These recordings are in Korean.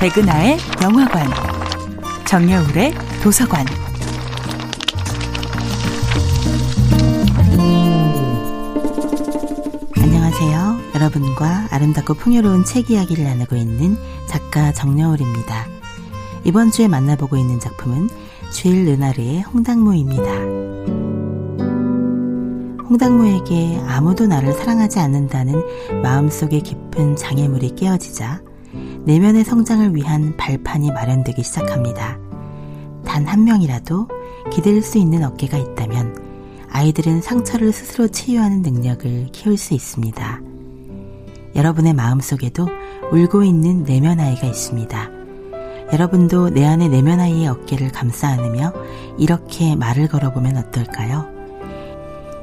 백은하의 영화관, 정여울의 도서관. 안녕하세요. 여러분과 아름답고 풍요로운 책 이야기를 나누고 있는 작가 정여울입니다. 이번 주에 만나보고 있는 작품은 주일 르나르의 홍당무입니다. 홍당무에게 아무도 나를 사랑하지 않는다는 마음속의 깊은 장애물이 깨어지자 내면의 성장을 위한 발판이 마련되기 시작합니다. 단 한 명이라도 기댈 수 있는 어깨가 있다면 아이들은 상처를 스스로 치유하는 능력을 키울 수 있습니다. 여러분의 마음속에도 울고 있는 내면 아이가 있습니다. 여러분도 내 안의 내면 아이의 어깨를 감싸 안으며 이렇게 말을 걸어보면 어떨까요?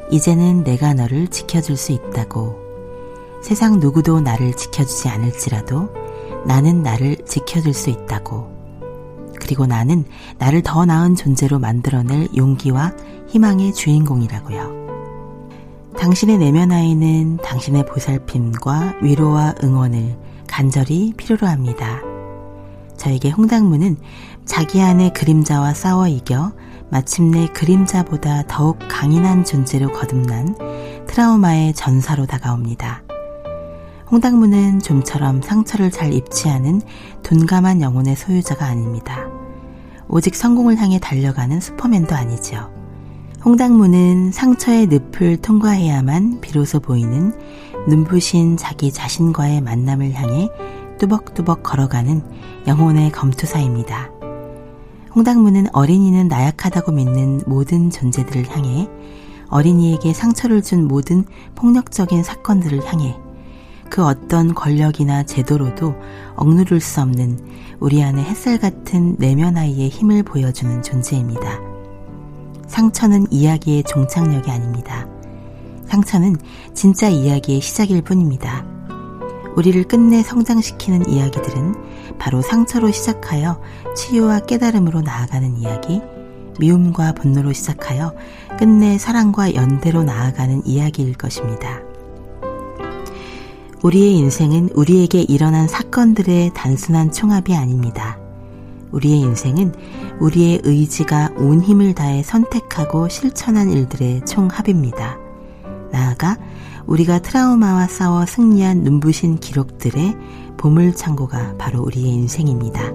이제는 내가 너를 지켜줄 수 있다고. 세상 누구도 나를 지켜주지 않을지라도 나는 나를 지켜줄 수 있다고. 그리고 나는 나를 더 나은 존재로 만들어낼 용기와 희망의 주인공이라고요. 당신의 내면 아이는 당신의 보살핌과 위로와 응원을 간절히 필요로 합니다. 저에게 홍당무는 자기 안의 그림자와 싸워 이겨 마침내 그림자보다 더욱 강인한 존재로 거듭난 트라우마의 전사로 다가옵니다. 홍당무는 좀처럼 상처를 잘 입지 않은 둔감한 영혼의 소유자가 아닙니다. 오직 성공을 향해 달려가는 슈퍼맨도 아니죠. 홍당무는 상처의 늪을 통과해야만 비로소 보이는 눈부신 자기 자신과의 만남을 향해 뚜벅뚜벅 걸어가는 영혼의 검투사입니다. 홍당무는 어린이는 나약하다고 믿는 모든 존재들을 향해 어린이에게 상처를 준 모든 폭력적인 사건들을 향해 그 어떤 권력이나 제도로도 억누를 수 없는 우리 안의 햇살 같은 내면 아이의 힘을 보여주는 존재입니다. 상처는 이야기의 종착역이 아닙니다. 상처는 진짜 이야기의 시작일 뿐입니다. 우리를 끝내 성장시키는 이야기들은 바로 상처로 시작하여 치유와 깨달음으로 나아가는 이야기, 미움과 분노로 시작하여 끝내 사랑과 연대로 나아가는 이야기일 것입니다. 우리의 인생은 우리에게 일어난 사건들의 단순한 총합이 아닙니다. 우리의 인생은 우리의 의지가 온 힘을 다해 선택하고 실천한 일들의 총합입니다. 나아가 우리가 트라우마와 싸워 승리한 눈부신 기록들의 보물창고가 바로 우리의 인생입니다.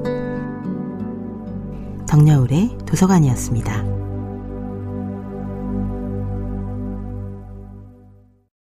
정여울의 도서관이었습니다.